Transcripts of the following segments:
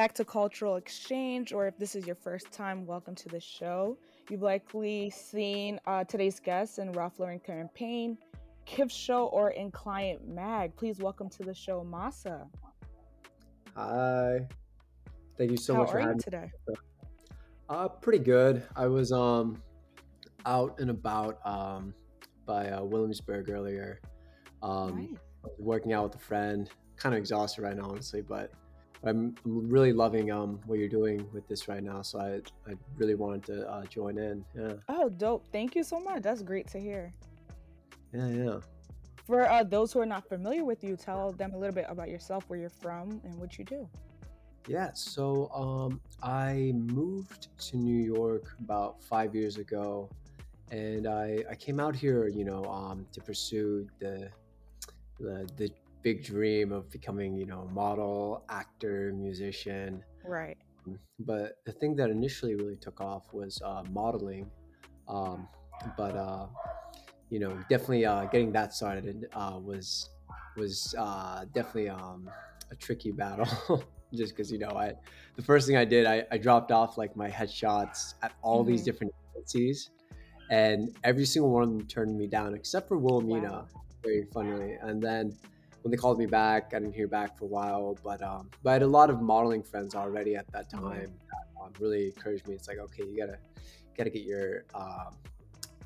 back to Cultural Exchange, or if this is your first time, welcome to the show. You've likely seen uh, today's guests in Ralph Lauren campaign, Kith Show, or in Client Mag. Please welcome to the show, Masa. Hi. Thank you so How much for having me. today? Uh, pretty good. I was um out and about um by uh, Williamsburg earlier. Um, Nice. Working out with a friend. Kind of exhausted right now, honestly, but I'm, I'm really loving um what you're doing with this right now. So I I really wanted to uh, join in. Yeah, Oh, dope. Thank you so much. That's great to hear. yeah, yeah. For uh, those who are not familiar with you, tell them a little bit about yourself, where you're from, and what you do. Yeah, so um, I moved to New York about five years ago, and I, I came out here, you know, um, to pursue the, the the big dream of becoming, you know, a model, actor, musician. Right. But the thing that initially really took off was uh, modeling. Um, but uh, you know, definitely uh, getting that started uh, was was uh, definitely um, a tricky battle. Just because you know, I the first thing I did, I, I dropped off like my headshots at all these Mhm. different agencies, and every single one of them turned me down except for Wilhelmina, Wow. very funnily. And then when they called me back, I didn't hear back for a while. But um, but I had a lot of modeling friends already at that Mhm. time that um, really encouraged me. It's like okay, you gotta gotta get your um,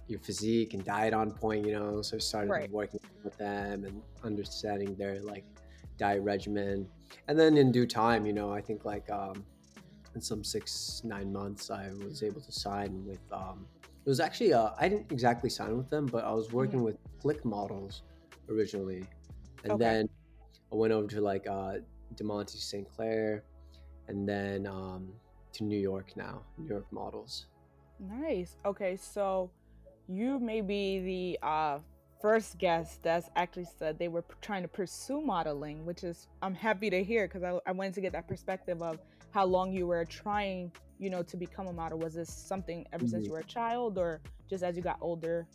your physique and diet on point, you know. So I started Right. working with them and understanding their like diet regimen. And then in due time, you know, I think like um, in some six nine months, I was able to sign with. Um, it was actually uh, I didn't exactly sign with them, but I was working with Click Models originally, and Okay. then I went over to like uh, Demonte St. Clair, and then um, to New York now, New York Models. Nice. Okay, so you may be the uh, first guest that's actually said they were trying to pursue modeling, which is I'm happy to hear because I, I wanted to get that perspective of how long you were trying, you know, to become a model. Was this something ever since Mhm. you were a child, or just as you got older,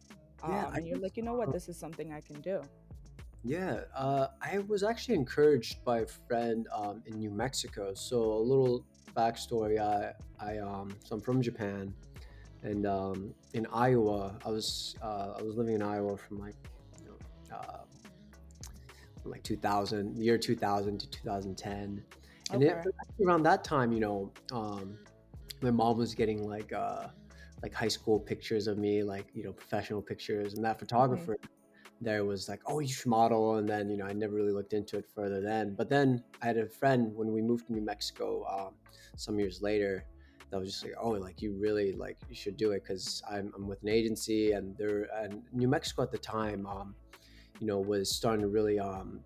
um, Yeah, I and you're like, you know what, this is something I can do. Yeah, uh, I was actually encouraged by a friend um, in New Mexico. So a little backstory: I, I, um, so I'm from Japan, and um, in Iowa, I was, uh, I was living in Iowa from like, you know, uh, from like 2000, year 2000 to 2010, and Okay. actually around that time, you know, um, my mom was getting like, uh, like high school pictures of me, like you know, professional pictures, and that hmm photographer there was like, oh, you should model. And then, you know, I never really looked into it further then. But then I had a friend when we moved to New Mexico um, some years later that was just like, oh, like you really like, you should do it because I'm, I'm with an agency and there, and New Mexico at the time, um, you know, was starting to really um,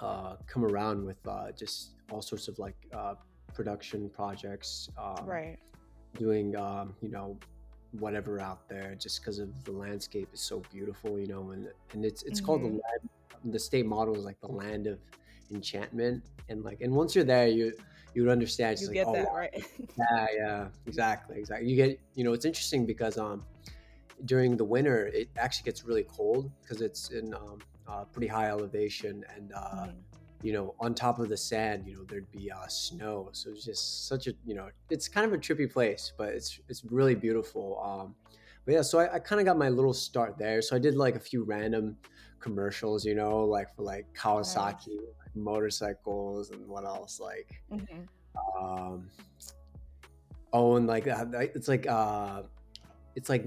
uh, come around with uh, just all sorts of like uh, production projects. Um, Right. doing um, you know whatever out there just because of the landscape is so beautiful you know and and it's it's called the hmm land the state model is like the land of enchantment and like and once you're there you you would understand You like get oh that wow right. yeah yeah exactly exactly you get you know it's interesting because um during the winter it actually gets really cold because it's in um, uh, pretty high elevation and uh, Mhm. You know on top of the sand you know there'd be uh, snow. So it's just such a you know it's kind of a trippy place but it's it's really beautiful um but yeah so i, I kind of got my little start there. So i did like a few random commercials you know like for like kawasaki like motorcycles and what else like hmm um oh and like uh, it's like uh it's like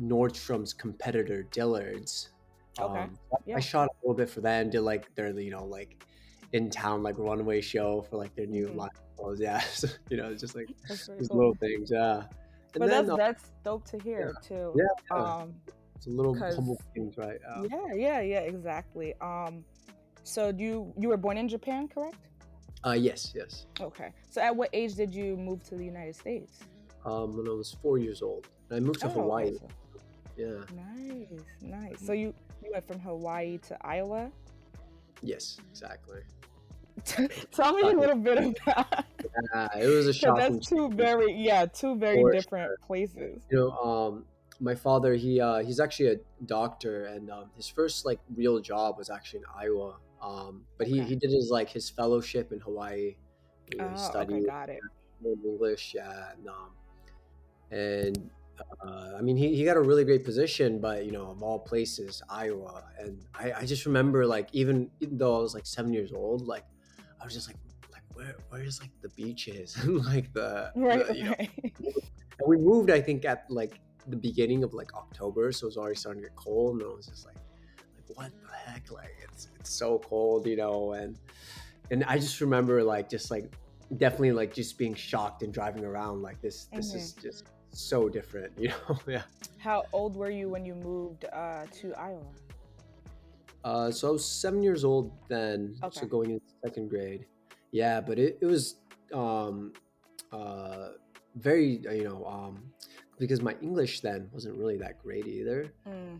nordstrom's competitor dillard's Okay. um i shot a little bit for them did like their you know like in town like runway show for like their new hmm line clothes yeah so, you know it's just like these cool. little things yeah and But then that's uh, that's dope to yeah hear too. yeah yeah Um, it's a little humble things right um, yeah, yeah, yeah, exactly. Um, so you you were born in Japan, correct? uh yes yes Okay. So at what age did you move to the United States? um when i was four years old i moved to Oh, hawaii So yeah nice, nice. So you you went from Hawaii to Iowa. Yes exactly Tell me a little bit about yeah, it was a shocking that's two very yeah two very different sure places. you know um my father he uh he's actually a doctor and um his first like real job was actually in iowa um but he Okay. he did his like his fellowship in hawaii You know, Oh, studied okay, got it. English, yeah, and, um, and uh, I mean, he, he got a really great position, but you know, of all places, Iowa, and I, I just remember like even even though I was like seven years old, like I was just like like where where's like the beaches? And like the, Right, the you know. and we moved I think at like the beginning of like October, so it was already starting to get cold, and I was just like like what the heck, like it's it's so cold, you know, and and I just remember like just like definitely like just being shocked and driving around like this this hmm is just so different you know yeah How old were you when you moved uh, to Iowa? uh so i was seven years old then Okay. so going into second grade yeah but it, it was um uh very uh, you know um because my english then wasn't really that great either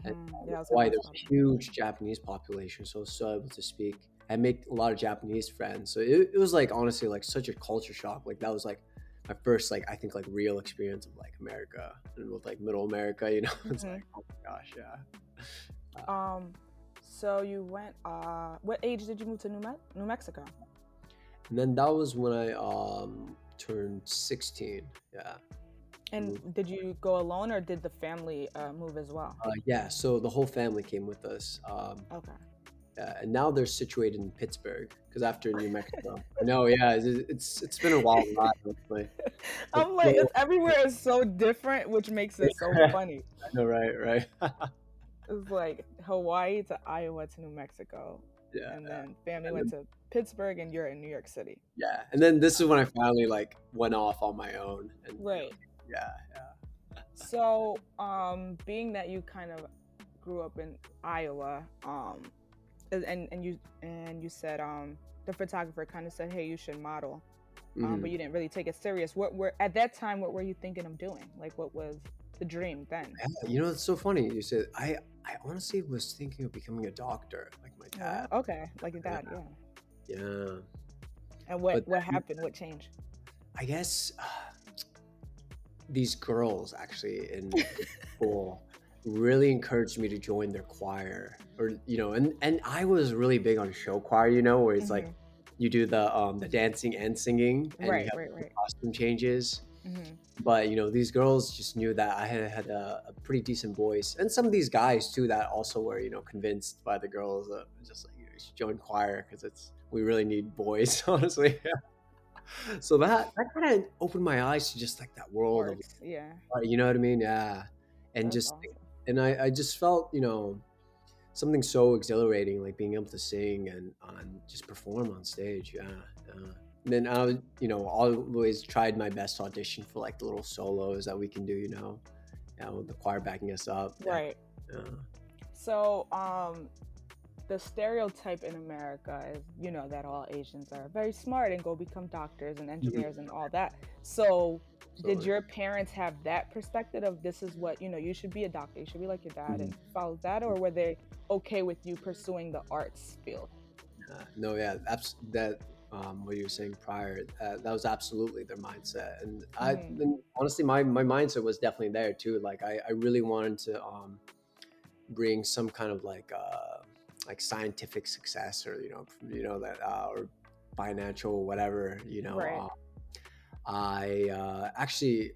and hmm um, Yeah, I was gonna Hawaii, ask there's a huge Japanese population, so I was still able to speak. I make a lot of Japanese friends, so it, it was like honestly like such a culture shock. Like that was like my first like I think like real experience of like America and with like Middle America. You know, it's hmm like oh my gosh, yeah. Uh, Um, so you went. Uh, what age did you move to New, Me- New Mexico? and then that was when I um turned sixteen. Yeah. And did you go alone, or did the family uh, move as well? Uh, yeah, so the whole family came with us. Um, Okay. And now they're situated in Pittsburgh because after New Mexico. I know, yeah, it's it's, it's been a wild ride. I'm like, it's, everywhere is so different, which makes it so funny. I know, right, right. It's like Hawaii to Iowa to New Mexico, yeah, and then family And went then, to Pittsburgh, and you're in New York City. yeah, and then this is when I finally like went off on my own, and Right. yeah, yeah. So, um, being that you kind of grew up in Iowa, um, and and you and you said um the photographer kind of said, hey, you should model, um, hmm but you didn't really take it serious. What were at that time? What were you thinking of doing? Like, what was the dream then? Yeah, you know, it's so funny. You said I, I honestly was thinking of becoming a doctor, like my Yeah. dad. Okay. Like your Yeah, dad. Yeah. yeah. And what But what happened? What changed? I guess these girls actually in school really encouraged me to join their choir, or you know, and and I was really big on show choir, you know, where it's like hmm you do the um the dancing and singing, and you Right. have Right. Right. costume changes. hmm but you know these girls just knew that i had had a, a pretty decent voice and some of these guys too that also were you know convinced by the girls that just like you should join choir because it's we really need boys honestly so that that kind of opened my eyes to just like that world of Yeah. you know what i mean yeah and That's just awesome. And i i just felt you know something so exhilarating like being able to sing and and just perform on stage yeah, yeah. And then i you know always tried my best to audition for like the little solos that we can do you know yeah with the choir backing us up Right. yeah. So, um, the stereotype in America is, you know, that all Asians are very smart and go become doctors and Mhm. engineers and all that. So, did your parents have that perspective of this is what, you know, you should be a doctor, you should be like your dad Mhm. and follow that, or were they okay with you pursuing the arts field? Uh, no, yeah, abs- that um, what you were saying prior, uh, that was absolutely their mindset, and I hmm and honestly, my my mindset was definitely there too. Like I, I really wanted to um, bring some kind of like uh, like scientific success, or you know, you know that uh, or financial whatever. You know, Right. uh, I uh, actually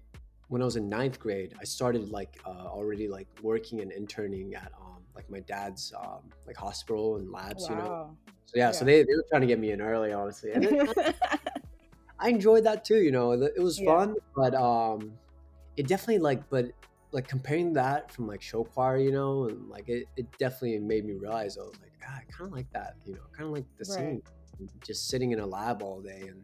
when I was in ninth grade, I started like uh, already like working and interning at um, like my dad's um, like hospital and labs. You know, so yeah, so they, they were trying to get me in early, honestly, and I enjoyed that too. You know, it was yeah. fun, but um, it definitely like, but like comparing that from like show choir, you know, and like it, it definitely made me realize I was like, ah, I kind of like that, you know, kind of like the Right. singing, just sitting in a lab all day, and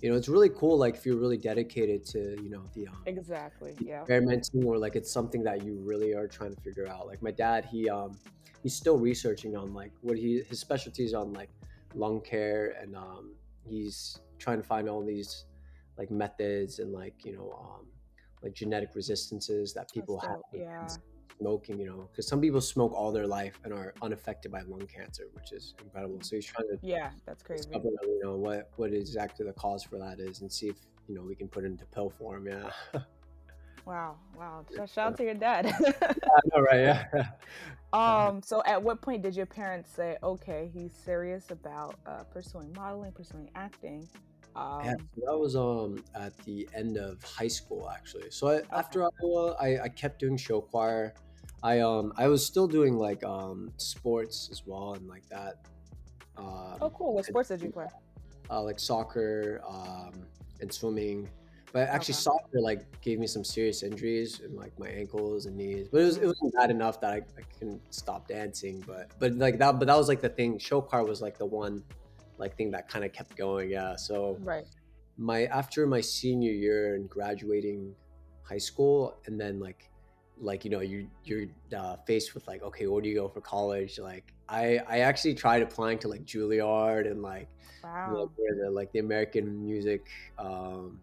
you know, it's really cool. Like if you're really dedicated to, you know, the um, Exactly. the Yeah. experimenting or like it's something that you really are trying to figure out. Like my dad, he um he's still researching on like what he his specialties on like lung care and um he's trying to find all these like methods and like you know um like genetic resistances that people have. Yeah. smoking you know because some people smoke all their life and are unaffected by lung cancer which is incredible so he's trying to Yeah. That's crazy. discover you know what what exactly the cause for that is and see if you know we can put it into pill form yeah Wow. Wow. Sh- Shout out to your dad. I know, right? Yeah. Um, so at what point did your parents say, okay, he's serious about uh, pursuing modeling, pursuing acting? Yeah, Um, so that was um at the end of high school actually. So I, okay. after Iowa, I, I kept doing show choir. I um I was still doing like um sports as well and like that. Oh, Um, cool. What and, sports did you play? uh, like soccer um and swimming. But actually Okay. soccer like gave me some serious injuries in like my ankles and knees. But it was it Mm, wasn't bad enough that I, I couldn't stop dancing. But but like that but that was like the thing. Show choir was like the one like thing that kind of kept going. Yeah. So right. my after my senior year and graduating high school and then like like you know you you're uh, faced with like okay where do you go for college like i i actually tried applying to like juilliard and like you know, Wow. where the like the american music um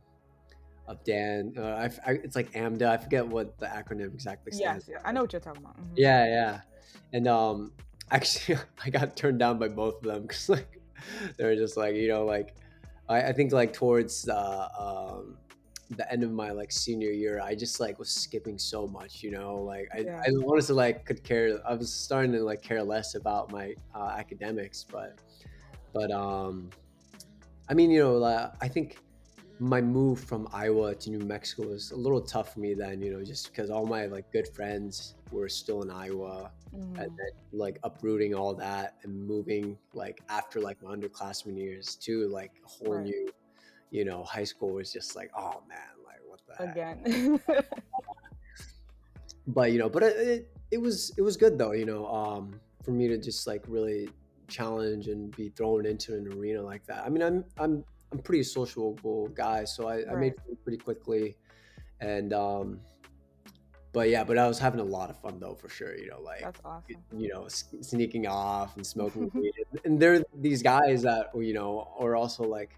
of dan uh, I, I- it's like amda i forget what the acronym exactly stands Yes, yeah. I know what you're talking about. hmm yeah yeah and um actually i got turned down by both of them because like they were just like you know like I, I think like towards uh, um, the end of my like senior year, I just like was skipping so much, you know. Like I, Yeah. I honestly like could care. I was starting to like care less about my uh, academics, but but um, I mean, you know, uh, I think my move from Iowa to New Mexico was a little tough for me then, you know, just because all my like good friends were still in Iowa and hmm then like uprooting all that and moving like after like my underclassmen years to like a whole Right. new, you know, high school was just like, oh man, like what the heck? Again. But you know, but it, it, it was it was good though, you know, um, for me to just like really challenge and be thrown into an arena like that. I mean, I'm I'm I'm pretty sociable guy, so I, I made friends pretty quickly. And um but yeah but i was having a lot of fun though for sure you know like That's awesome. you know sneaking off and smoking weed. And there are these guys that you know are also like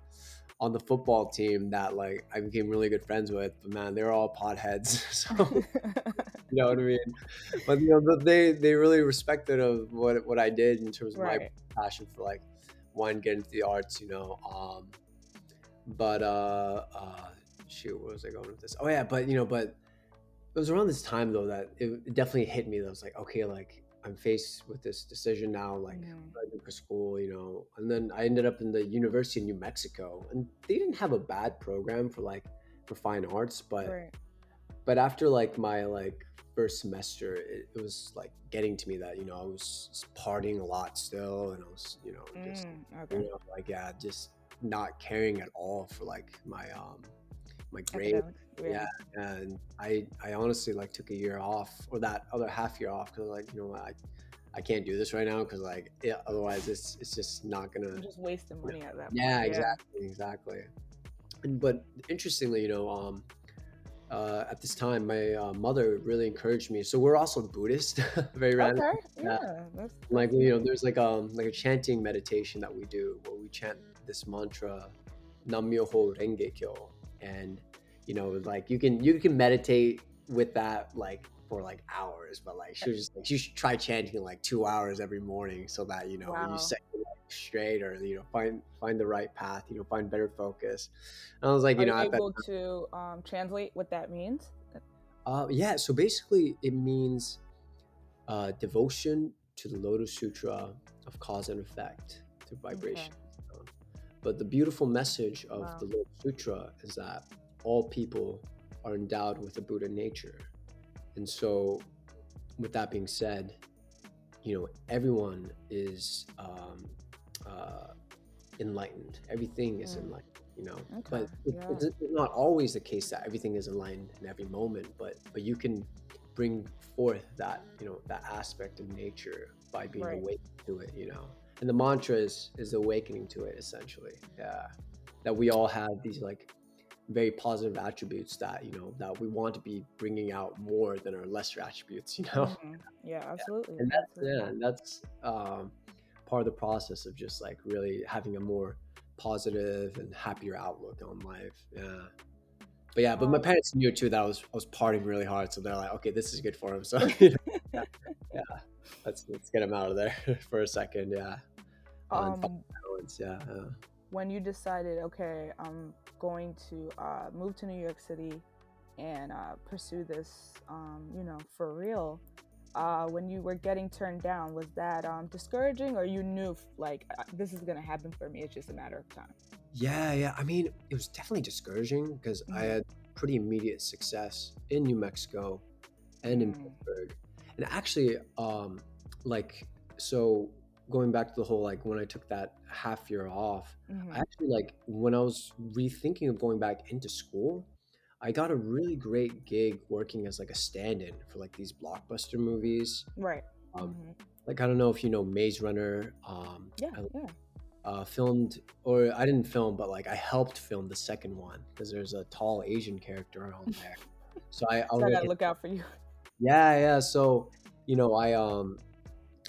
on the football team that like i became really good friends with but man they're all potheads. So you know what i mean? But you know but they they really respected of what what i did in terms of my passion for like one getting into the arts you know um but uh uh shoot where was i going with this oh yeah but you know but it was around this time though that it, it definitely hit me that I was like okay like i'm faced with this decision now like I do for school you know and then i ended up in the university of new mexico and they didn't have a bad program for like for fine arts but Right. but after like my like first semester it, it was like getting to me that you know i was partying a lot still and i was you know just Mm, you okay. know like yeah just not caring at all for like my um my grade. Academics. yeah, and I I honestly like took a year off or that other half year off because like you know what, I I can't do this right now because like yeah, otherwise it's it's just not gonna I'm just wasting you know. money at that point. yeah Yeah. exactly exactly and but interestingly you know um uh, at this time my uh, mother really encouraged me so we're also Buddhist very random Okay. yeah Yeah. That's like you know there's like um like a chanting meditation that we do where we chant this mantra Nam Myoho Renge Kyo and you know like you can you can meditate with that like for like hours but like she was just like you should try chanting like two hours every morning so that you know you set your life straight or you know find find the right path you know find better focus and I was like you Are you know that able to um, translate what that means? uh yeah so basically it means uh, devotion to the Lotus Sutra of cause and effect through vibration. Um, But the beautiful message of Wow. the Lotus Sutra is that all people are endowed with a Buddha nature. And so, with that being said, you know, everyone is um, uh, enlightened. Everything is Mm, enlightened, you know. okay. But it, Yeah. it's it's not always the case that everything is aligned in every moment. But but you can bring forth that you know that aspect of nature by being Right. awake to it, you know. And the mantra is is awakening to it essentially. Yeah, that we all have these like very positive attributes that you know that we want to be bringing out more than our lesser attributes, you know. hmm Yeah. Absolutely. and that's Absolutely. yeah and that's um, part of the process of just like really having a more positive and happier outlook on life yeah but yeah but my parents knew too that i was i was partying really hard so they're like okay this is good for him so you know, yeah, yeah let's let's get him out of there for a second yeah uh, um. balance yeah, yeah. When you decided, okay, I'm going to uh, move to New York City and uh, pursue this, um, you know, for real. uh, when you were getting turned down, was that um, discouraging, or you knew like uh, this is gonna happen for me? It's just a matter of time. Yeah, yeah. I mean, it was definitely discouraging because I Mhm. had pretty immediate success in New Mexico and in Mm. Pittsburgh. And actually, um, like, so going back to the whole like when I took that half year off, Mhm. I actually like when I was rethinking of going back into school, I got a really great gig working as like a stand-in for like these blockbuster movies. Right. Um, Mhm. like I don't know if you know Maze Runner. Um, Yeah. I Yeah. uh, filmed, or I didn't film, but like I helped film the second one because there's a tall Asian character on there. So I, I So I gotta look out for you. yeah, yeah. So you know, I um,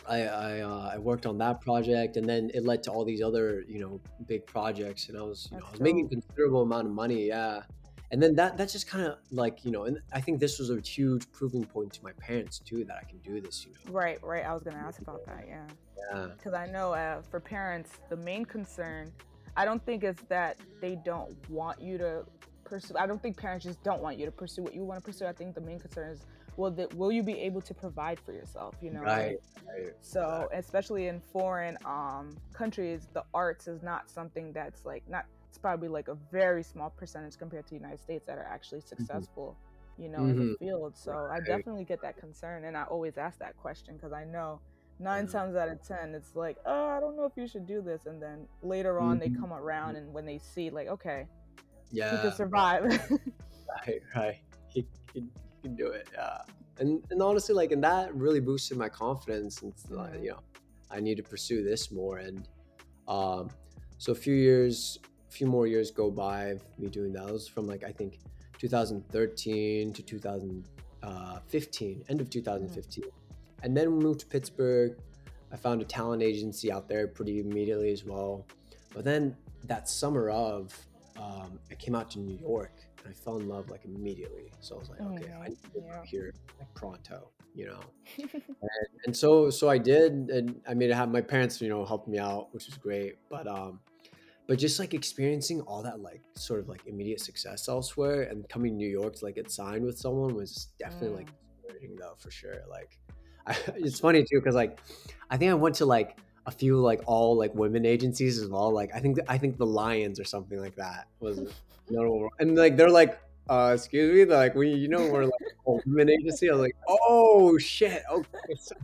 I I uh, I worked on that project, and then it led to all these other you know big projects, and I was you know I was making a considerable amount of money, yeah. And then that that's just kind of like you know, and I think this was a huge proving point to my parents too that I can do this, you know. Right. Right. I was gonna ask about that. Yeah. Yeah. because I know uh, for parents, the main concern, I don't think it's that they don't want you to pursue. I don't think parents just don't want you to pursue what you want to pursue. I think the main concern is, will that will you be able to provide for yourself? You know, Right. Right. So especially in foreign um, countries, the arts is not something that's like not. It's probably like a very small percentage compared to the United States that are actually successful. You know, in the Mhm. field. So I definitely get that concern, and I always ask that question because I know nine Yeah. times out of ten it's like oh i don't know if you should do this and then later on they Mhm. come around and when they see like okay you Yeah. can survive Right, right. He, he, he can do it. Yeah. And and honestly, like, and that really boosted my confidence. And like, Mhm. you know, I need to pursue this more. And um, so a few years, a few more years go by of me doing that. It was from like I think 2013 to 2015, end of 2015, and then we moved to Pittsburgh. I found a talent agency out there pretty immediately as well. But then that summer of, um, I came out to New York I fell in love like immediately. So I was like, okay, I need to yeah. here like pronto, you know. And so so I did, and I mean, I had my parents, you know, helped me out, which was great. But um, but just like experiencing all that like sort of like immediate success elsewhere and coming to New York to like get signed with someone was definitely like discouraging though for sure. Like, I, it's funny too because like I think I went to like a few like all like women agencies as well. Like I think I think the Lions or something like that was and like they're like. Uh, excuse me, they're like we, you know, we're like a women agency. I was like, oh shit, okay. So-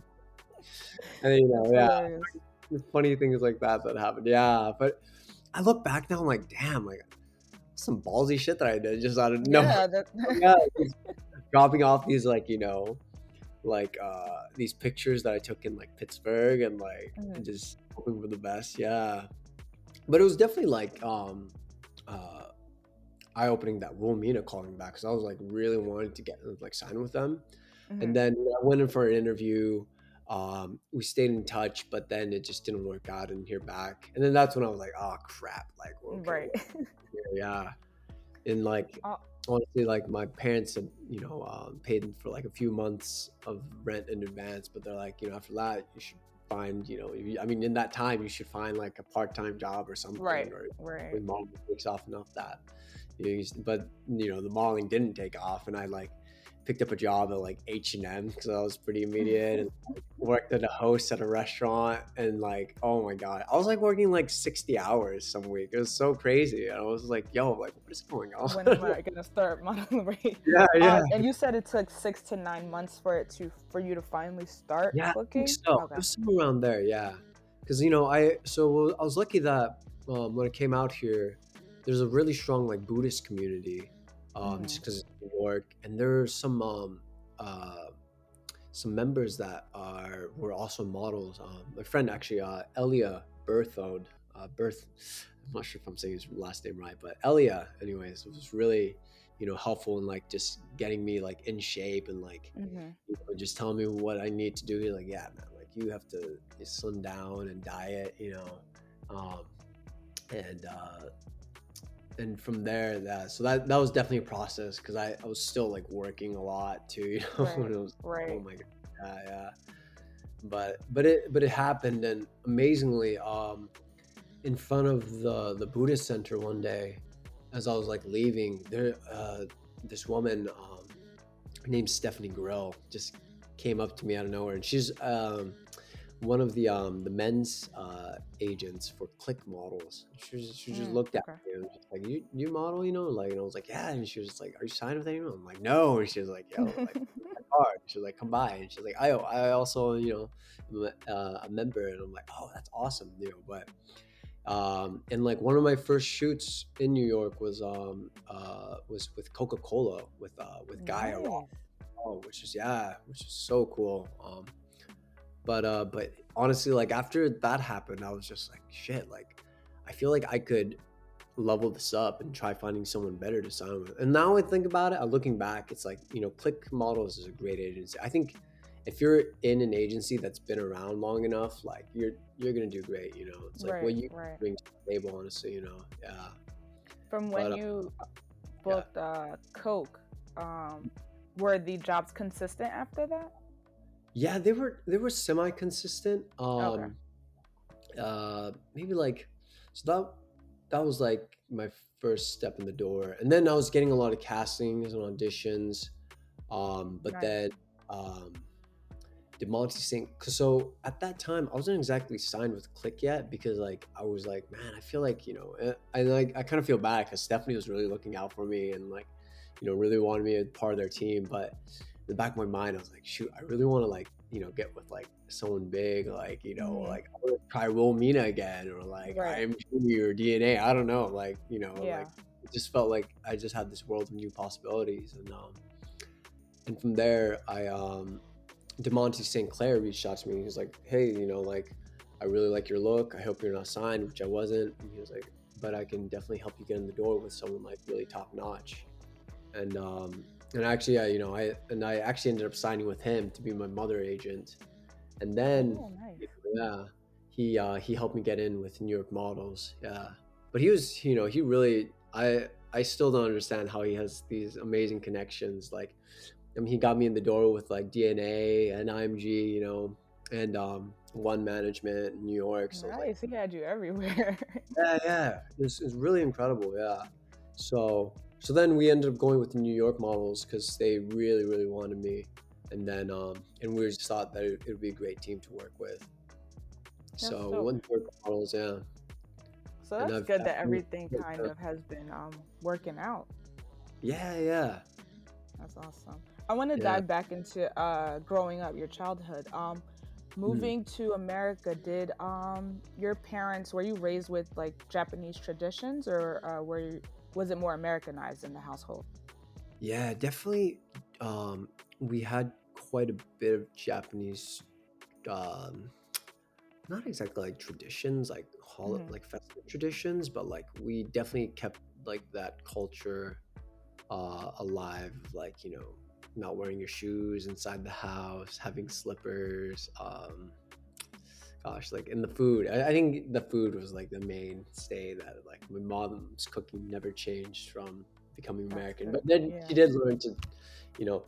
and you know, That's yeah, funny things like that that happened. Yeah, but I look back now, I'm like, damn, like some ballsy shit that I did just out of no, yeah that, yeah, dropping off these like you know, like uh these pictures that I took in like Pittsburgh and like Mhm. just hoping for the best. Yeah, but it was definitely like um uh eye opening that called me back because I was like really wanting to get like sign with them. Mhm. And then I went in for an interview. Um, we stayed in touch, but then it just didn't work out. and hear back. And then that's when I was like, "Oh crap!" Like, okay, right yeah. And like, honestly, like my parents had, you know, um, paid for like a few months of rent in advance, but they're like, you know, after that, you should find, you know, you- I mean, in that time, you should find like a part-time job or something, right or right when modeling takes off enough that but you know the modeling didn't take off and i like picked up a job at like h&m because i was pretty immediate and like, worked at a host at a restaurant and like oh my god i was like working like 60 hours some week it was so crazy and i was like yo like what is going on? When am i gonna start modeling right? Yeah yeah. Uh, and you said it took six to nine months for it to for you to finally start Yeah, I booking think so. okay. It was somewhere around there, yeah. Because you know, I so I was lucky that um, when I came out here, there's a really strong like Buddhist community, um, just Mhm. because it's New York, and there's some um, uh, some members that are were also models. Um, my friend actually, uh, Elia Berthode, uh, Berth. I'm not sure if I'm saying his last name right, but Elia, anyways, was really you know helpful in like just getting me like in shape and like hmm you know, just telling me what I need to do. He's like, yeah, man, like you have to slim down and diet, you know. Um, and uh, and from there, that so that that was definitely a process because I, I was still like working a lot too, you know. Right, when it was, right. Oh my god, yeah, yeah. But but it but it happened, and amazingly, um, in front of the the Buddhist center one day, as I was like leaving, there uh, this woman um, named Stephanie Grill just came up to me out of nowhere, and she's um, one of the um, the men's uh, agents for Click Models. She was, she just Mm, looked at okay. me and was like, "You you model, you know?" Like, and I was like, "Yeah," and she was just like, "Are you signed with anyone?" I'm like, "No," and she was like, "Yo, like." Card. Was like, "Come by," and she's like, "I I also you know uh, a member," and I'm like, "Oh, that's awesome," you know. But um, and like one of my first shoots in New York was um uh was with Coca Cola with uh with Guy Raz, nice. which is yeah, which is so cool. Um, but uh, but honestly, like after that happened, I was just like, shit, like I feel like I could level this up and try finding someone better to sign with. And now I think about it, looking back, it's like, you know, Click Models is a great agency. I think if you're in an agency that's been around long enough, like you're you're gonna do great, you know. It's like what you right. bring to the table, honestly, you know. Yeah. From But when uh, you yeah. booked uh, Coke, um, were the jobs consistent after that? Yeah, they were they were semi consistent. Okay. Um uh maybe like so that that was like my first step in the door. And then I was getting a lot of castings and auditions. Um but Nice. then um DeMonte St. So at that time I wasn't exactly signed with Click yet because like I was like, man, I feel like, you know, eh, I like I kind of feel bad because Stephanie was really looking out for me and like, you know, really wanted me a part of their team. But the back of my mind, I was like, shoot, I really want to like, you know, get with like someone big, like, you know, hmm like I wanna try Wilhelmina again or like Right. IMG or DNA. I don't know. Like, you know, Yeah. like it just felt like I just had this world of new possibilities. And um and from there I um DeMonte St. Clair reached out to me. He was like, "Hey, you know, like, I really like your look. I hope you're not signed," which I wasn't. And he was like, "But I can definitely help you get in the door with someone like really top notch." And um, and actually, yeah, you know, I and I actually ended up signing with him to be my mother agent. And then, Oh, nice. yeah, he uh, he helped me get in with New York Models. Yeah, but he was, you know, he really, I I still don't understand how he has these amazing connections. Like, I mean, he got me in the door with like DNA and IMG, you know, and um, One Management in New York. So like, Nice. He had you everywhere. yeah, yeah, it's, it's really incredible. Yeah. So so then we ended up going with the New York models because they really really wanted me, and then um and we just thought that it would be a great team to work with. That's So dope. New York models, yeah, So that's good that everything kind of has been um, working out. yeah, yeah, That's awesome. I want to yeah. dive back into uh, growing up, your childhood. Um, Mm. moving to America, did um, your parents were you raised with like Japanese traditions, or uh, were you, was it more Americanized in the household? Yeah, definitely. Um, we had quite a bit of Japanese, um, not exactly like traditions, like hol- hmm like festive traditions, but like we definitely kept like that culture uh, alive. Like you know, not wearing your shoes inside the house, having slippers. Um, gosh, like in the food, I, I think the food was like the mainstay that like my mom's cooking never changed from becoming That's American. good. But then Yeah, she did learn to, you know,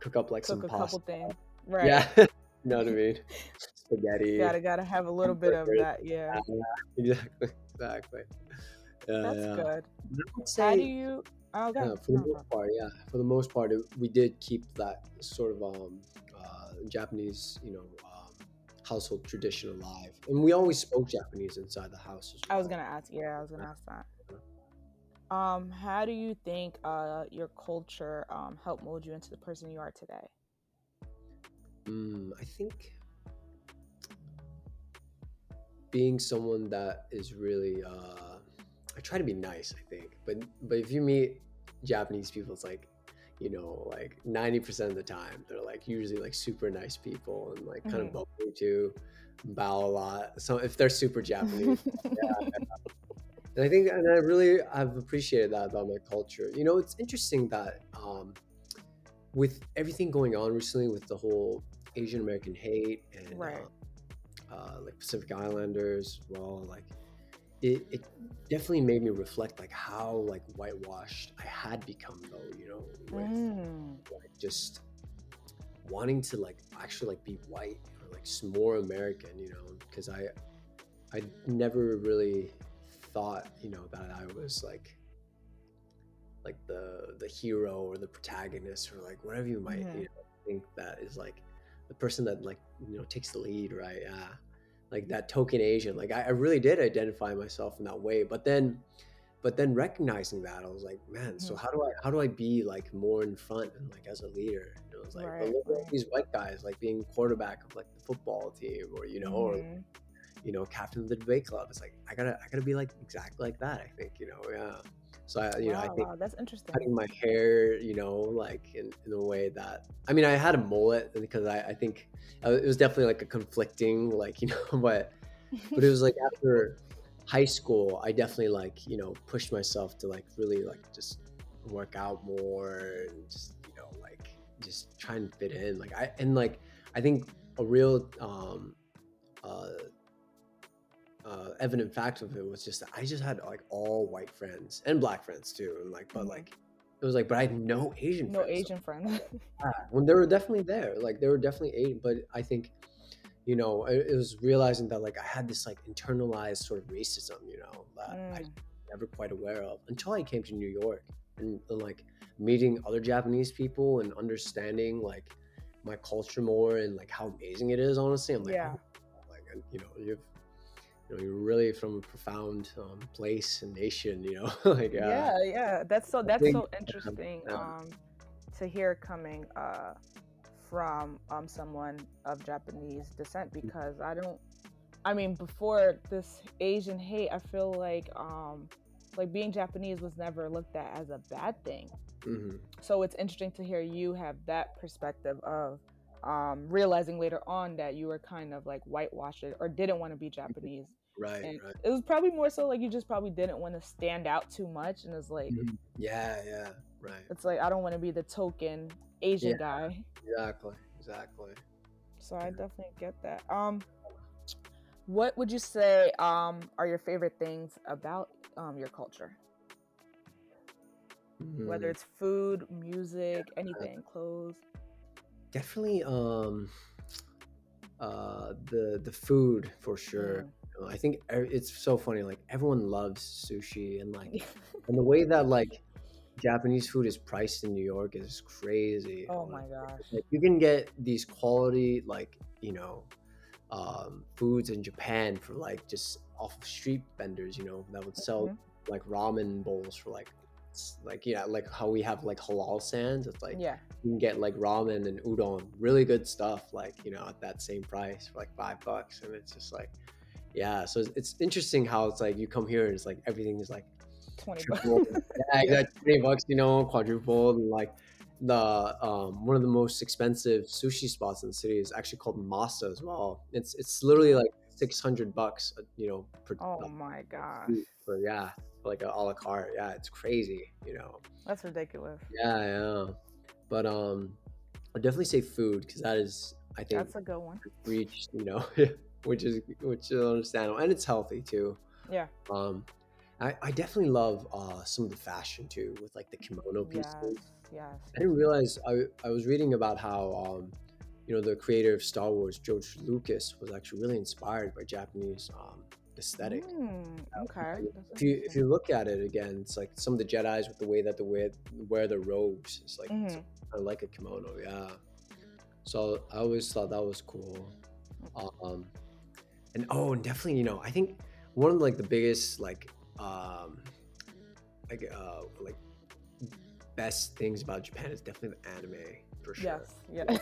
cook up like cook some a couple things. Right. Yeah, you know what I mean? Spaghetti, gotta gotta have a little bit of that. Yeah, Yeah, exactly, exactly. Yeah, that's yeah. good. Would How do you? Oh, yeah, God. for the most part, yeah, for the most part, it, we did keep that sort of um, uh, Japanese, you know, um, household tradition alive, and we always spoke Japanese inside the house as I was gonna ask. Yeah, I was gonna ask that. Um, how do you think uh your culture um helped mold you into the person you are today? Mm, I think being someone that is really uh I try to be nice, I think. But but if you meet Japanese people, it's like, you know, like 90% of the time, they're like usually like super nice people and like kind of hmm bubbly too, bow a lot. So if they're super Japanese, yeah. And I think and I really I've appreciated that about my culture. You know, it's interesting that um with everything going on recently with the whole Asian American hate and Right. um, uh, like Pacific Islanders well, like it, it definitely made me reflect like how like whitewashed I had become though, you know, with Mm. like just wanting to like actually like be white or like more American, you know, because I I never really thought, you know, that I was like like the the hero or the protagonist or like whatever you might you know, think that is like the person that like you know takes the lead, right? Yeah, like that token Asian. Like I, I really did identify myself in that way, but then but then recognizing that i was like man so Mhm. how do i how do i be like more in front and like as a leader and it was like Right, look at these white guys like being quarterback of like the football team or you know or Mhm. you know captain of the debate club it's like i gotta i gotta be like exactly like that i think you know yeah so i you know i think wow, that's interesting. cutting my hair you know like in, in a way that i mean i had a mullet because i i think uh, it was definitely like a conflicting like you know but but it was like after high school i definitely like you know pushed myself to like really like just work out more and just you know like just try and fit in like i and like i think a real um uh uh evident fact of it was just that i just had like all white friends and black friends too and like but Mhm. like it was like but i had no asian no friends so Asian friends. yeah, when they were definitely there like they were definitely eight but i think you know it, it was realizing that like i had this like internalized sort of racism you know that i Mm, never quite aware of until i came to new york and, and like meeting other japanese people and understanding like my culture more and like how amazing it is honestly i'm like Yeah. oh, like you know you've you know you're really from a profound um, place and nation you know like uh, yeah, yeah. That's so that's think, so interesting um to hear coming uh from um someone of Japanese descent Mm. because I don't I mean before this Asian hate I feel like um like being Japanese was never looked at as a bad thing. mhm, So it's interesting to hear you have that perspective of um realizing later on that you were kind of like whitewashed or didn't want to be Japanese. right right it was probably more so like you just probably didn't want to stand out too much and it's like Mhm. yeah yeah right it's like I don't want to be the token Asian Yeah. guy. exactly exactly So I definitely get that. Um what would you say um are your favorite things about um your culture? Whether Mm, it's food, music, anything, clothes. Definitely um uh the the food for sure Mm. Know, i think it's so funny like everyone loves sushi and like and the way that like japanese food is priced in new york is crazy oh my gosh. like, you can get these quality like you know um foods in japan for like just off of street vendors you know that would sell Mhm. like ramen bowls for like s- like yeah like how we have like halal sands it's like Yeah. you can get like ramen and udon, really good stuff, like you know, at that same price for like five bucks, and it's just like, yeah. So it's, it's interesting how it's like you come here and it's like everything is like 20 bucks. yeah, exactly, twenty bucks, you know, quadrupled, and like the um one of the most expensive sushi spots in the city is actually called Masa as well. It's it's literally like six hundred bucks, uh, you know, per Oh uh, my gosh. food for yeah, like a a la carte. Yeah, it's crazy, you know. That's ridiculous. Yeah, yeah. But um, I'd definitely say food because that is, I think, That's a good one. reached, you know, which is which is understandable and it's healthy too. Yeah. Um, I, I definitely love uh some of the fashion too with like the kimono pieces. Yes. Yes. I didn't realize I I was reading about how um, you know, the creator of Star Wars, George Lucas, was actually really inspired by Japanese um aesthetic. Mm, okay. If you if you look at it again, it's like some of the Jedi's with the way that they wear wear their robes. It's like it's Mhm. kind of like a kimono, yeah. So I always thought that was cool. Um, and oh, and definitely, you know, I think one of like the biggest like um like uh like best things about Japan is definitely the anime for sure. Yes. Yeah.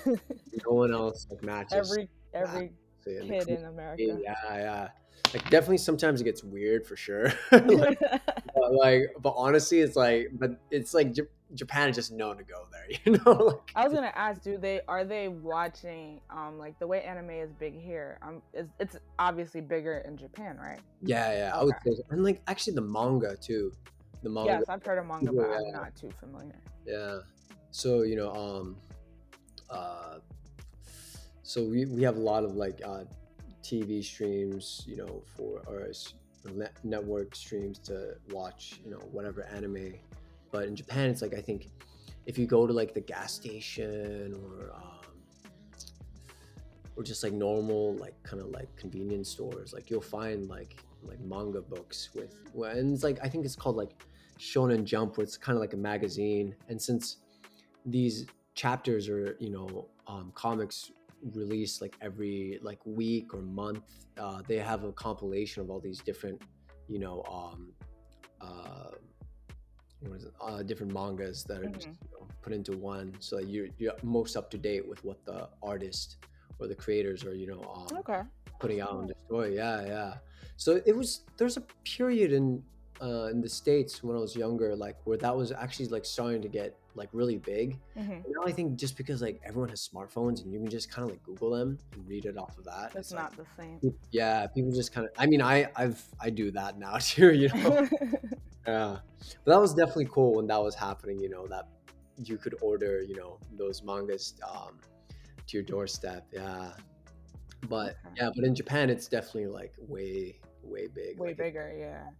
No one else like matches. every every the- the kid in America. Yeah, yeah. Like definitely sometimes it gets weird for sure. like, but like, but honestly, it's like, but it's like J- Japan is just known to go there, you know. Like, I was gonna ask, do they are they watching um like the way anime is big here? Um, is it's obviously bigger in Japan, right? yeah, yeah. I would say, and like actually the manga too. The manga, Yes, I've heard of manga, but I'm not too familiar. yeah. So you know, um, uh, so we we have a lot of like uh, TV streams, you know, for or network streams to watch, you know, whatever anime. But in Japan, it's like I think if you go to like the gas station or um, or just like normal like kind of like convenience stores, like you'll find like like manga books with and it's like I think it's called like Shonen Jump, where it's kind of like a magazine. And since these chapters are you know um, comics release like every like week or month. Uh, they have a compilation of all these different, you know, um, uh, what is it? Uh, different mangas that are just, Mhm. you know, put into one, so that you're you're most up to date with what the artist or the creators are, you know, um, Okay. putting out on the story. Yeah, yeah. So it was there's a period in uh, in the states when I was younger, like where that was actually like starting to get like really big. hmm now I think just because like everyone has smartphones and you can just kind of like Google them and read it off of that. It's like, not the same. yeah, people just kind of. I mean, I I've I do that now too. You know. yeah, but that was definitely cool when that was happening. You know that you could order you know those mangas um, to your doorstep. Yeah. But Okay. yeah, but in Japan, it's definitely like way, way big. Way like, it- bigger, yeah.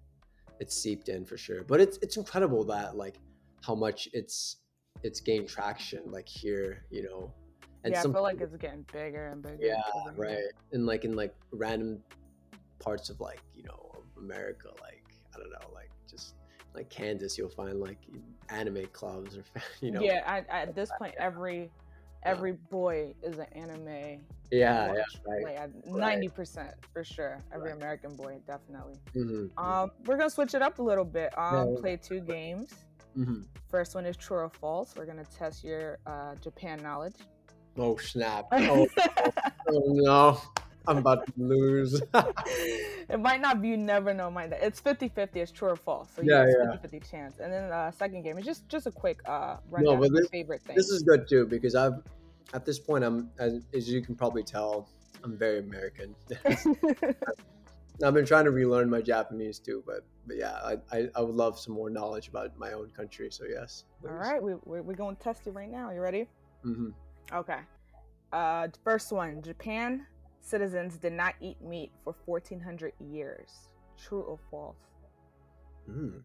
it's seeped in for sure. But it's it's incredible that like how much it's it's gained traction like here, you know. yeah, some I feel like it's getting bigger and bigger. yeah, here. right. And like in like random parts of like you know America, like I don't know, like just like Kansas, you'll find like anime clubs or you know. Yeah, I, I, at this point, every every boy is an anime. yeah, watch, yeah, right. Like ninety percent for sure. Every Right. American boy, definitely. hmm Um, we're gonna switch it up a little bit. Um, Yeah. play two games. Hmm First one is true or false. We're gonna test your uh, Japan knowledge. Oh snap! Oh, oh no, I'm about to lose. it might not be you never know might it's 50-50 it's true or false so Yeah, you yeah. have 50-50 chance and then uh second game is just just a quick uh No, but this- favorite thing this is good too because I've at this point I'm as, as you can probably tell I'm very American. I've been trying to relearn my Japanese too, but but yeah, I, I, I would love some more knowledge about my own country. So yes. all right we, we, we're going to test you right now you ready Mm-hmm. okay uh first one japan citizens did not eat meat for 1400 years true or false Hmm.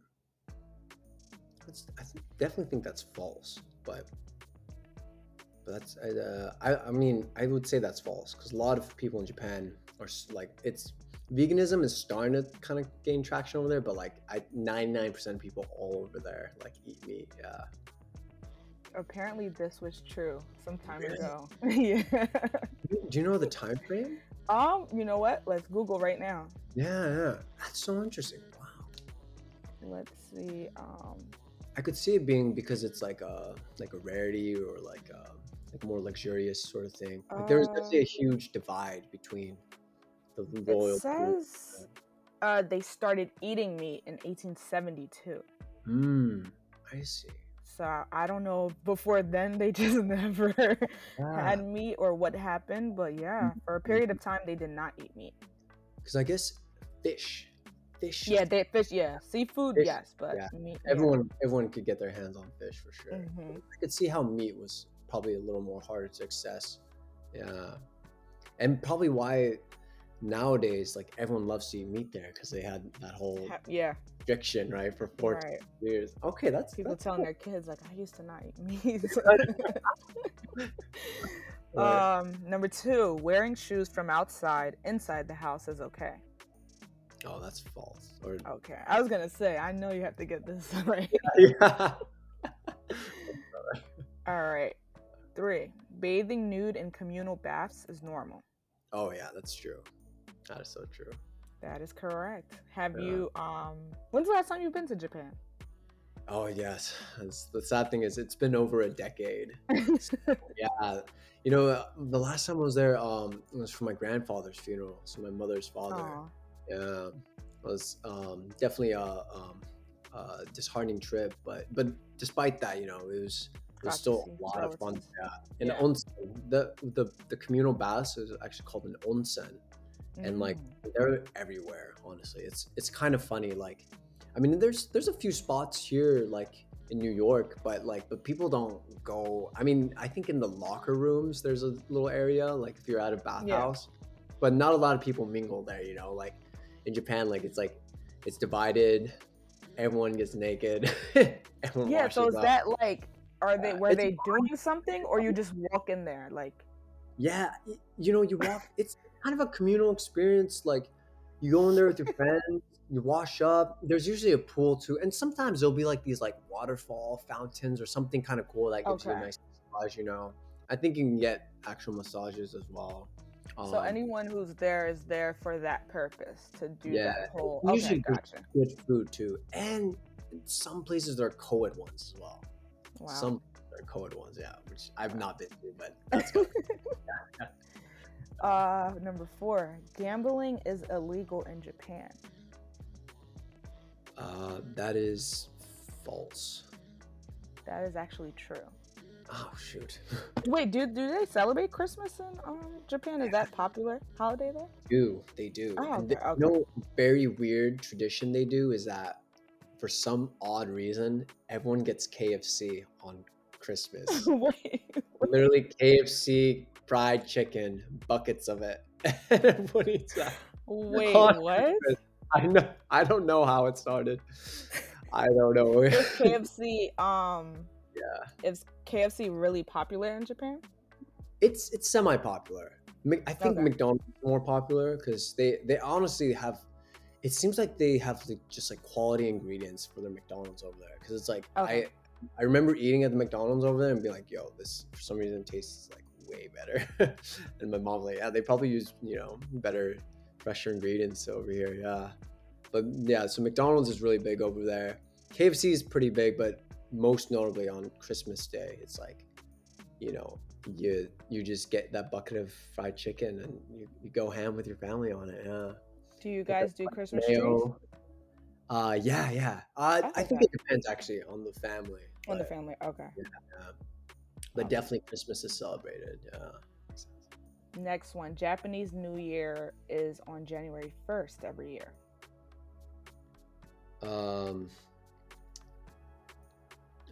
That's, I think, definitely think that's false, but but that's uh, I I mean I would say that's false because a lot of people in Japan are like it's veganism is starting to kind of gain traction over there, but like I 99% of people all over there like eat meat. Yeah. apparently this was true some time Really? ago yeah Do you know the time frame? um you know what let's google right now Yeah, yeah. That's so interesting. Wow. let's see um I could see it being because it's like a like a rarity or like a like more luxurious sort of thing. Like there's definitely a huge divide between the royal. It says uh, they started eating meat in 1872. Hmm. I see. So I don't know. Before then, they just never Yeah. had meat or what happened. But yeah, for a period of time, they did not eat meat. Because I guess fish, fish. Yeah, they fish. Yeah, seafood. Fish, Yes, but yeah. meat. yeah. Everyone, everyone could get their hands on fish for sure. Mhm. I could see how meat was probably a little more harder to access. Yeah, and probably why nowadays like everyone loves to eat meat there because they had that whole Yeah, restriction right for 14 right. years. Okay, that's People that's telling their kids like, "I used to not eat meat." Um, number two, wearing shoes from outside inside the house is okay. oh, that's false. Or Okay, I was gonna say, I know you have to get this right. yeah. All right. Three, bathing nude in communal baths is normal. Oh yeah, that's true. That is so true. That is correct. Have Yeah. you um when's the last time you've been to Japan? Oh yes, It's- the sad thing is it's been over a decade. Yeah, you know the last time I was there, um, it was for my grandfather's funeral. So my mother's father. Aw, Yeah, it was um, definitely a, um, a disheartening trip, but but despite that, you know, it was was still a lot of fun. Yeah, and Yeah. onsen, the the the communal baths is actually called an onsen, and like mm, they're everywhere. Honestly, it's it's kind of funny. Like, I mean, there's there's a few spots here like in New York, but like but people don't go. I mean, I think in the locker rooms there's a little area like if you're at a bathhouse, but not a lot of people mingle there. You know, like in Japan, like it's like it's divided. Everyone gets naked. everyone yeah, so is up. that like are they Yeah, were it's they doing something or you just walk in there like Yeah, you know, you walk. It's kind of a communal experience. Like you go in there with your friends, you wash up. There's usually a pool too, and sometimes there'll be like these like waterfall fountains or something kind of cool that gives you a nice massage. You know, I think you can get actual massages as well. so Um, anyone who's there is there for that purpose to do Yeah, that whole. Okay, usually good- gotcha. good food too, and some places there are co-ed ones as well. Wow. Some are co-ed ones, yeah, which I've not been to, but that's fine. uh, number four, gambling is illegal in Japan. uh, that is false. That is actually true. Oh shoot. Wait, do do they celebrate Christmas in um, Japan? Is that popular holiday there? do they do? Oh, okay. You know, very weird tradition they do is that for some odd reason, everyone gets KFC on Christmas. Wait, Literally KFC fried chicken, buckets of it. And everyone eats that. wait, what? I know. I don't know how it started. I don't know. Is KFC um yeah, is KFC really popular in Japan? it's it's semi popular. I think Okay. McDonald's is more popular because they they honestly have. It seems like they have like, just like quality ingredients for their McDonald's over there because it's like Okay. I I remember eating at the McDonald's over there and being like, yo, this for some reason tastes like way better. and my mom like, yeah, they probably use you know better, fresher ingredients over here. Yeah, but yeah, so McDonald's is really big over there. KFC is pretty big, but most notably on Christmas Day, it's like, you know, you you just get that bucket of fried chicken and you, you go ham with your family on it. Yeah. Do you guys do Christmas trees Uh, yeah, yeah. Uh, Oh, I think okay. it depends actually on the family. on the family? Okay. But Okay. definitely Christmas is celebrated. Yeah. Next one, Japanese New Year is on January first every year. Um,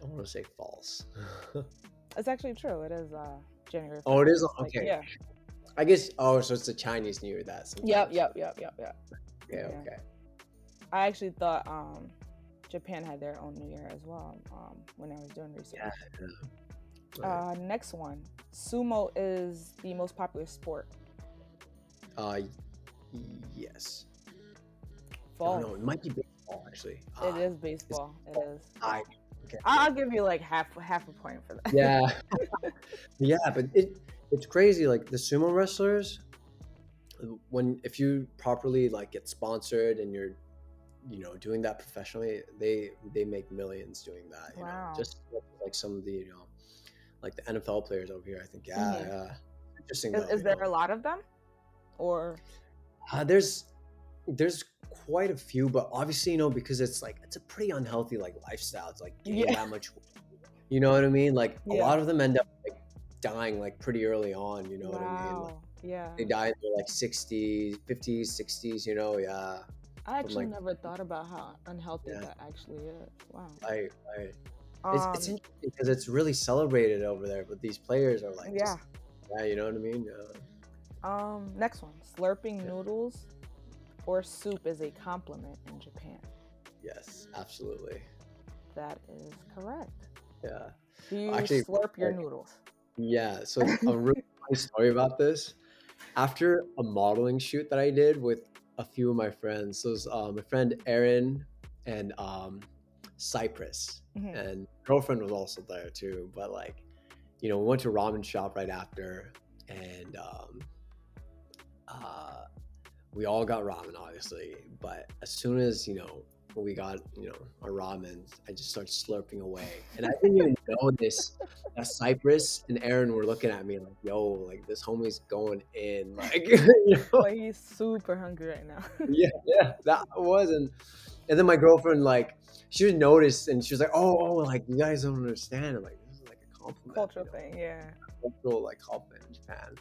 I want to say false. It's actually true. It is uh January. oh, 1st. is It's like- okay. yeah. I guess. Oh, so it's the Chinese New Year that. sometimes. Yep. Yep. Yep. Yep. Yep. Okay. yeah. Okay. I actually thought um Japan had their own New Year as well. Um, when I was doing research. Yeah. Right. Uh, next one, sumo is the most popular sport. Uh, yes. Fall. Oh, no, it might be baseball actually. It Uh, is baseball. It is. I. Okay. I'll give you like half half a point for that. yeah yeah but it it's crazy like the sumo wrestlers when if you properly like get sponsored and you're you know doing that professionally they they make millions doing that you Wow. know just like some of the you know like the nfl players over here i think yeah Mhm. yeah interesting Is, though, is there know. a lot of them, or Uh, there's there's quite a few, but obviously, you know, because it's like it's a pretty unhealthy like lifestyle. It's like Yeah. that much. You know what I mean? Like a lot of them end up like dying like pretty early on. You know what I mean? Like, yeah. they die in their like 60s, 50s, 60s. You know? Yeah. I actually like- never thought about how unhealthy Yeah. that actually is. Wow. I, I, it's, Um, it's interesting because it's really celebrated over there, but these players are like, yeah. just- yeah, you know what I mean? Um, next one, slurping Yeah. noodles or soup is a compliment in Japan. Yes, absolutely. That is correct. Yeah. Do you Actually, slurp your noodles? Yeah, so a really funny story about this. After a modeling shoot that I did with a few of my friends, so was uh, my friend Erin and um, Cypress, Mhm. and girlfriend was also there too. But like, you know, we went to ramen shop right after, and um, uh, we all got ramen, obviously. But as soon as you know we got you know our ramen, I just started slurping away, and I didn't even know this. That Cypress and Aaron were looking at me like, "Yo, like this homie's going in." Like, you know? Like he's super hungry right now. yeah, yeah, that was and and then my girlfriend like she just noticed and she was like, "Oh, oh, like you guys don't understand." I'm like, "This is like a compliment." Cultural you know? thing, yeah. cultural like compliment in Japan.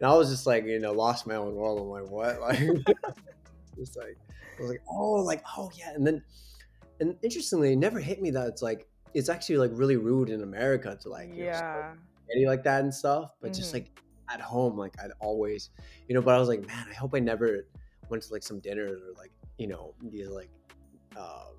And I was just like, you know, lost my own world. I'm like, what? Like, just like, I was like, oh, like, oh yeah. And then, and interestingly, it never hit me that it's like, it's actually like really rude in America to like, know, Yeah. spaghetti like that and stuff. But just Mhm. like at home, like I'd always, you know, but I was like, man, I hope I never went to like some dinner or like, you know, these like, um,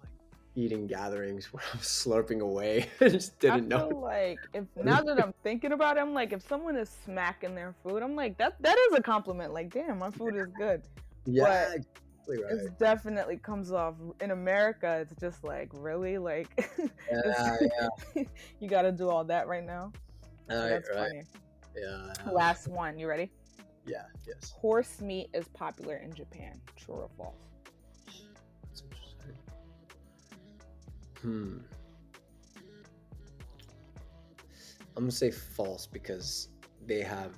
like eating gatherings where I'm slurping away. I just didn't I know. like if now that I'm thinking about it, I'm like, if someone is smacking their food, I'm like, that that is a compliment. Like, damn, my food is good. Yeah, exactly right. It definitely comes off in America. It's just like, really, like, Yeah, yeah. you got to do all that right now. So Right, that's right. funny. Yeah. Last one. You ready? Yeah. Yes. Horse meat is popular in Japan. True or false? Hmm. I'm gonna say false because they have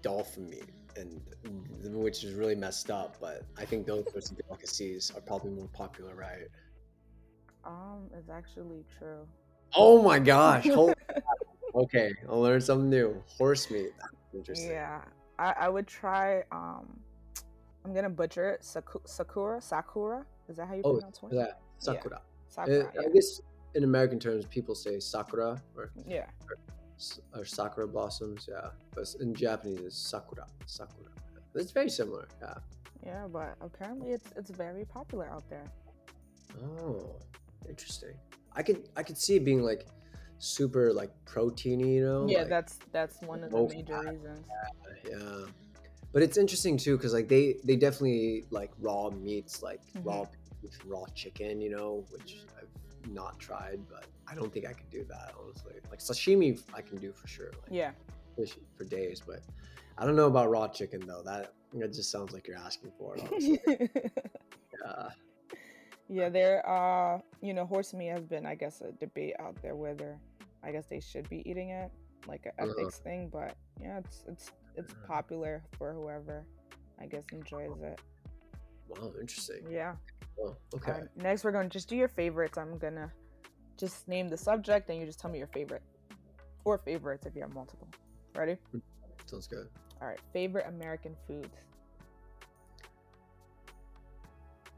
dolphin meat, and which is really messed up. But I think those sorts of delicacies are probably more popular, right? Um, it's actually true. Oh my gosh! Holy okay, I'll learn something new. Horse meat. That's interesting. Yeah, I, I would try. Um, I'm gonna butcher it. Saku- Sakura, Sakura. Is that how you Oh, pronounce horse? yeah, sakura. Uh, Sakura. Uh, I guess in American terms, people say sakura or Yeah. s- or sakura blossoms. Yeah, but in Japanese, it's sakura. Sakura. It's very similar. Yeah. yeah, yeah, but apparently it's it's very popular out there. Oh, interesting. I could I could see it being like super like proteiny. You know. yeah, like, that's that's one of the major fat. reasons. yeah. But it's interesting too because like they they definitely like raw meats like raw mm-hmm. Beef, raw chicken. You know, which I've not tried, but I don't think I could do that honestly. Like sashimi, I can do for sure. Like, Yeah. fish for days, but I don't know about raw chicken though. That that just sounds like you're asking for it. Yeah. yeah, there uh you know, horse meat has been I guess a debate out there whether I guess they should be eating it, like an Uh-huh. ethics thing, but yeah, it's it's it's Uh-huh. popular for whoever I guess enjoys it. Wow, interesting. Yeah. Oh, okay. Alright, next we're gonna just do your favorites. I'm gonna just name the subject and you just tell me your favorite. Or favorites if you have multiple. Ready? Sounds good. Alright. Favorite American foods.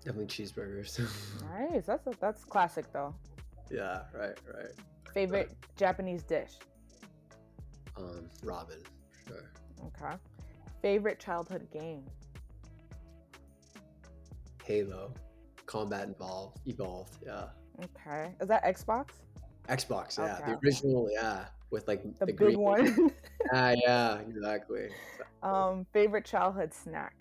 Definitely cheeseburgers. Nice. That's that's classic though. yeah, right, right. Favorite Japanese dish. Um, ramen, sure. Okay. Favorite childhood game. Halo, combat involved, evolved. Yeah. Okay. Is that Xbox? Xbox, yeah, Okay. the original, yeah, with like The, the, big green. one. Yeah, yeah, exactly. um, favorite childhood snack.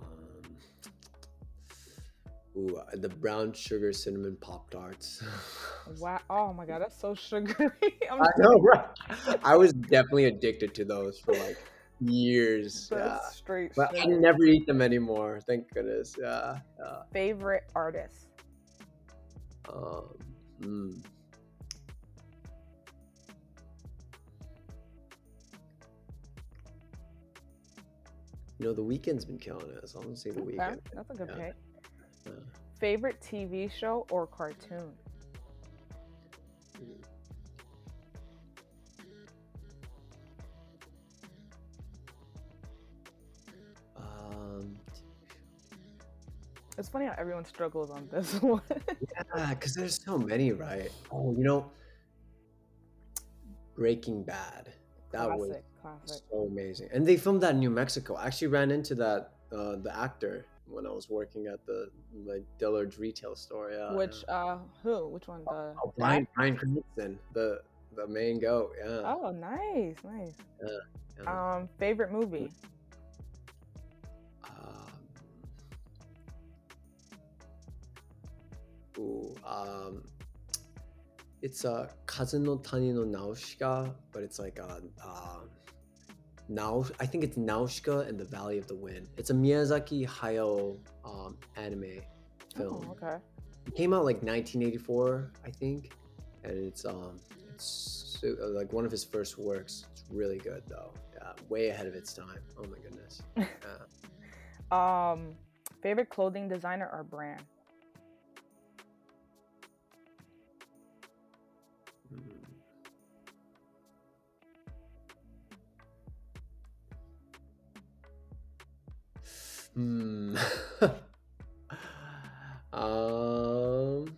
Um, ooh, uh, the brown sugar cinnamon pop tarts. Wow. Oh my god, that's so sugary. I know, right? I was definitely addicted to those for like years. that's Yeah. straight But I never eat them anymore. Thank goodness. Yeah. yeah. Favorite artist. Um, mm. You know, the Weeknd's been killing us. so I'm gonna say the Weeknd. that's a good Yeah. pick. Favorite TV show or cartoon? Um, It's funny how everyone struggles on this one. yeah, because there's so many, right? Oh, you know, Breaking Bad. That was classic, classic. so amazing, and they filmed that in New Mexico. I actually ran into that uh, the actor when I was working at the like Dillard's retail store. Yeah. Which yeah. uh who? Which one? The Oh, Bryan Bryan Cranston, the the main goat. Yeah. Oh, nice, nice. yeah. Um, favorite movie. Ooh, um, it's a Kaze no Tani no but it's like a um, Nau. I think it's Nausicaa and the Valley of the Wind. It's a Miyazaki Hayao um, anime film. Oh, okay. It came out like 1984, I think, and it's um, it's so, uh, like one of his first works. It's really good though. Yeah, way ahead of its time. Oh my goodness. Yeah. Um, favorite clothing designer or brand. Hmm. um.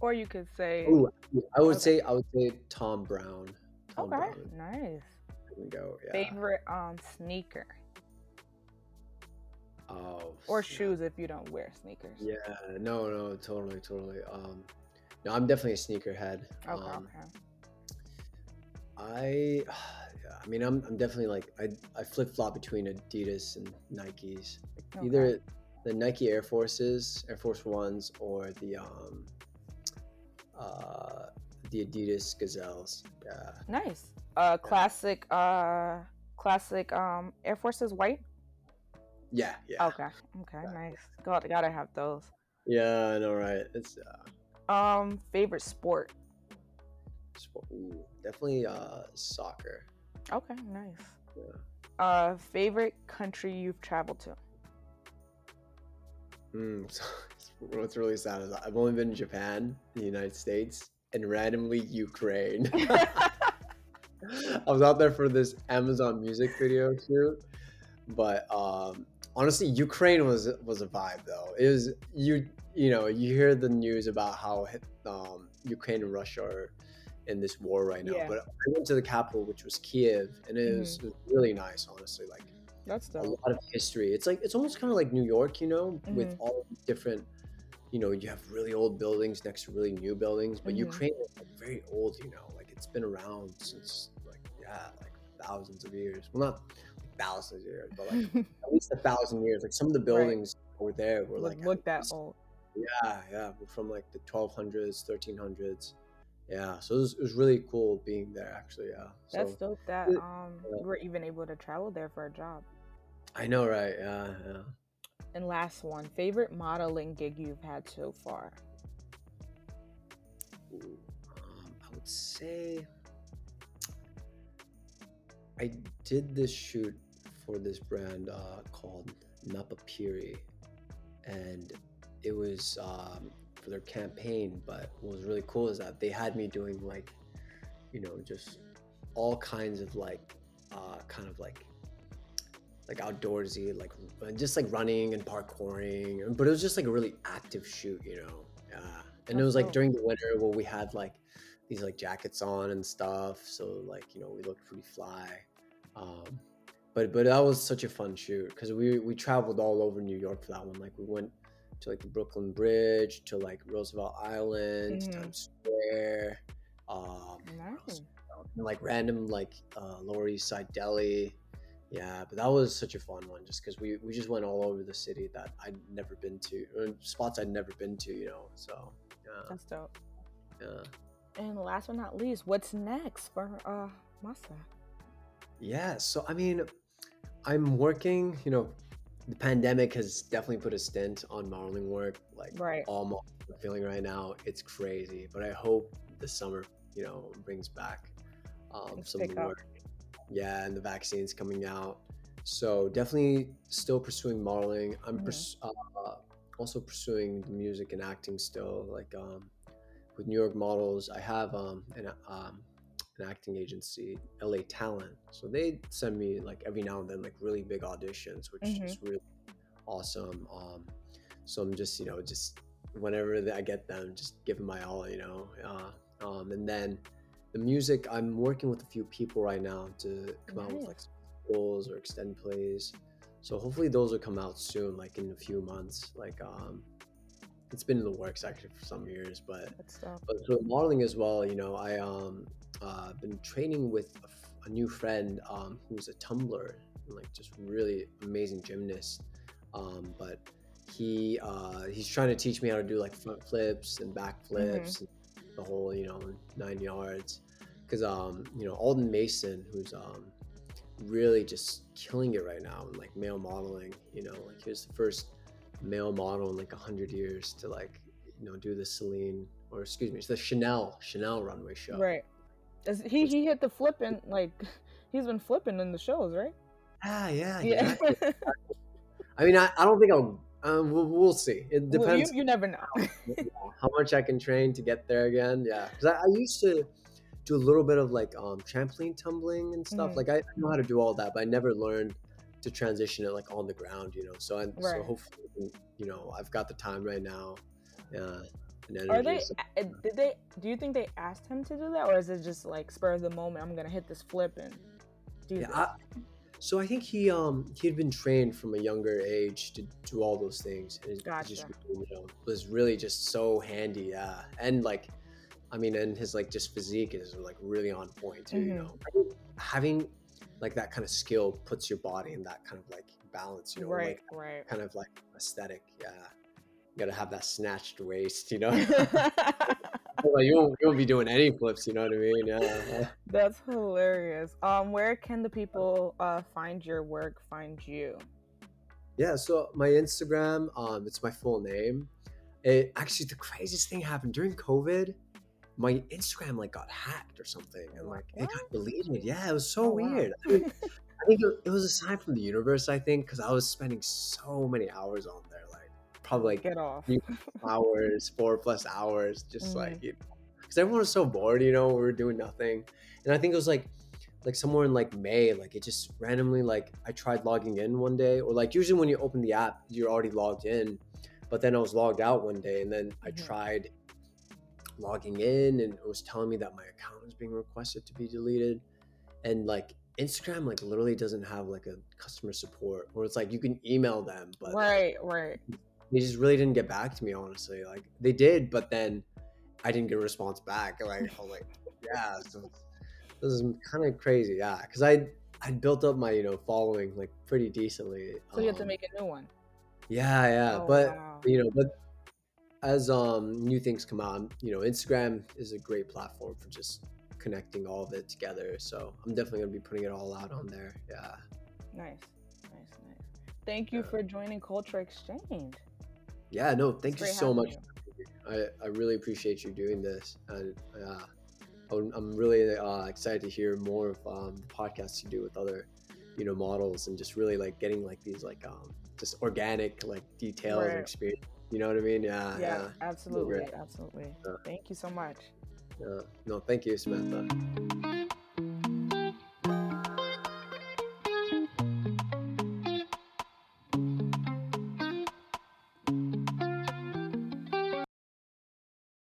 Or you could say. Ooh, I would Okay. say I would say Thom Browne. Thom okay, Browne. nice. There we go. Yeah. Favorite um sneaker Oh. or snap. shoes if you don't wear sneakers. Yeah. No. No. Totally. Totally. Um. No, I'm definitely a sneakerhead. Okay. Um, okay. I. Yeah, I mean, I'm, I'm definitely like I, I flip flop between Adidas and Nikes. Like Okay. Either the Nike Air Forces, Air Force Ones, or the um, uh, the Adidas Gazelles. Yeah. Nice. Uh, classic. Uh, classic. Um, Air Forces white. Yeah, yeah. Okay. Okay. Nice. Got gotta have those. Yeah, I know, right? It's uh, Um, favorite sport. sport. Ooh, definitely uh, soccer. Okay. Nice. Yeah. Uh, favorite country you've traveled to. Mm, so, what's really sad is I've only been in Japan, the United States, and randomly Ukraine. I was out there for this Amazon Music video shoot, but um, honestly, Ukraine was was a vibe though. It was you you know you hear the news about how um, Ukraine and Russia are in this war right now, Yeah. but I went to the capital, which was Kiev, and it was, it was really nice, honestly. Like That's a lot of history. It's like it's almost kind of like New York, you know, with Mhm. all different. You know, you have really old buildings next to really new buildings, but Mhm. Ukraine is like very old. You know, like it's been around since like yeah, like thousands of years. Well, not thousands of years, but like at least a thousand years. Like some of the buildings that were there were like look at that least- old. Yeah, yeah, were from like the 1200s, 1300s. Yeah, so it was, it was really cool being there. Actually, yeah. So That's dope. That um, Yeah. you were even able to travel there for a job. I know, right? Yeah, yeah. And last one, favorite modeling gig you've had so far. Ooh, um, I would say I did this shoot for this brand uh, called Napapijri, and it was um, for their campaign. But what was really cool is that they had me doing like, you know, just all kinds of like, uh, kind of like, like outdoorsy, like uh, just like running and parkouring. But it was just like a really active shoot, you know. Yeah, and it was like during the winter where we had like these like jackets on and stuff. So like you know we looked pretty fly. Um, but but that was such a fun shoot because we we traveled all over New York for that one. Like we went to like the Brooklyn Bridge to like Roosevelt Island, Mhm. Times Square, um, Nice. and, like random like uh, Lower East Side deli. Yeah, but that was such a fun one just because we, we just went all over the city that I'd never been to, or spots I'd never been to, you know. So yeah, That's dope. yeah. And last but not least, what's next for uh Masa? Yeah, so I mean, I'm working, you know, the pandemic has definitely put a stint on modeling work. Like Right. all modeling I'm feeling right now, it's crazy. But I hope the summer, you know, brings back um, some of the work. Yeah, and the vaccines coming out. So definitely still pursuing modeling. I'm Mhm. purs- uh, also pursuing the music and acting still. Like um, with New York models, I have um, an um, an acting agency, LA Talent. So they send me like every now and then like really big auditions, which Mhm. is really awesome. Um, so I'm just you know just whenever I get them, just giving my all, you know. Uh, um, and then the music, I'm working with a few people right now to come out with like Nice. or extend plays. So hopefully those will come out soon, like in a few months. Like um, it's been in the works actually for some years, but but so modeling as well, you know, I um uh been training with a, f- a new friend um who's a tumbler, like just really amazing gymnast. Um, but he uh he's trying to teach me how to do like front flips and back flips, and the whole you know nine yards. Because um you know Alton Mason, who's um really just killing it right now in like male modeling. You know, like he was the first male model in like a hundred years to like you know do the Celine or excuse me, it's the Chanel Chanel runway show. Right. Is he he hit the flipping like he's been flipping in the shows, right? Ah, yeah, Yeah. exactly. I mean, I, I don't think I'll. Um, we'll, we'll see. It Well, depends you, you never know. how much I can train to get there again. Yeah, because I, I used to do a little bit of like um, trampoline tumbling and stuff. Mhm. Like I, I know how to do all that, but I never learned to transition it like on the ground. You know, so I, so Right. hopefully, you know, I've got the time right now. Energy. Are they? so- uh, Did they? Do you think they asked him to do that, or is it just like spur of the moment? I'm gonna hit this flip and do Yeah? I, so I think he um he had been trained from a younger age to do all those things, and it just Gotcha. you know was really just so handy. Yeah, and like, I mean, and his like just physique is like really on point too. You Mhm. know, having like that kind of skill puts your body in that kind of like balance. You know, right, like right. kind of like aesthetic. Yeah, you gotta have that snatched waist. You know. like you won't, you won't be doing any flips. You know what I mean? Yeah. That's hilarious. Um, where can the people uh find your work, find you? Yeah. So my Instagram, um, it's my full name. It actually the craziest thing happened during COVID. My Instagram like got hacked or something, and like it got What? deleted. Yeah, it was so Oh wow. weird. I think, I think it, it was a sign from the universe. I think because I was spending so many hours on there, like probably like Get off. hours, four plus hours, just Mhm. like because everyone was so bored, you know, we were doing nothing, and I think it was like like somewhere in like May, like it just randomly like I tried logging in one day, or like usually when you open the app, you're already logged in, but then I was logged out one day, and then I Mhm. tried logging in, and it was telling me that my account was being requested to be deleted, and like Instagram like literally doesn't have like a customer support, or it's like you can email them, but Right, right. they just really didn't get back to me honestly like they did but then i didn't get a response back like i was like yeah so this is kind of crazy yeah because i i built up my you know following like pretty decently So you have to um, make a new one. yeah yeah Oh but wow. you know but as um new things come on you know instagram is a great platform for just connecting all of it together so i'm definitely gonna be putting it all out on there yeah Nice. Nice, nice. Thank you Yeah. for joining Culture Exchange. yeah no It's thank you so much you. I, I really appreciate you doing this, and uh, I'm really uh, excited to hear more of um, the podcasts you do with other, you know, models, and just really like getting like these like um, just organic like details and Right. experience. You know what I mean? Yeah, Yeah, yeah, absolutely, absolutely. Yeah. Thank you so much. yeah. No, thank you, Samantha.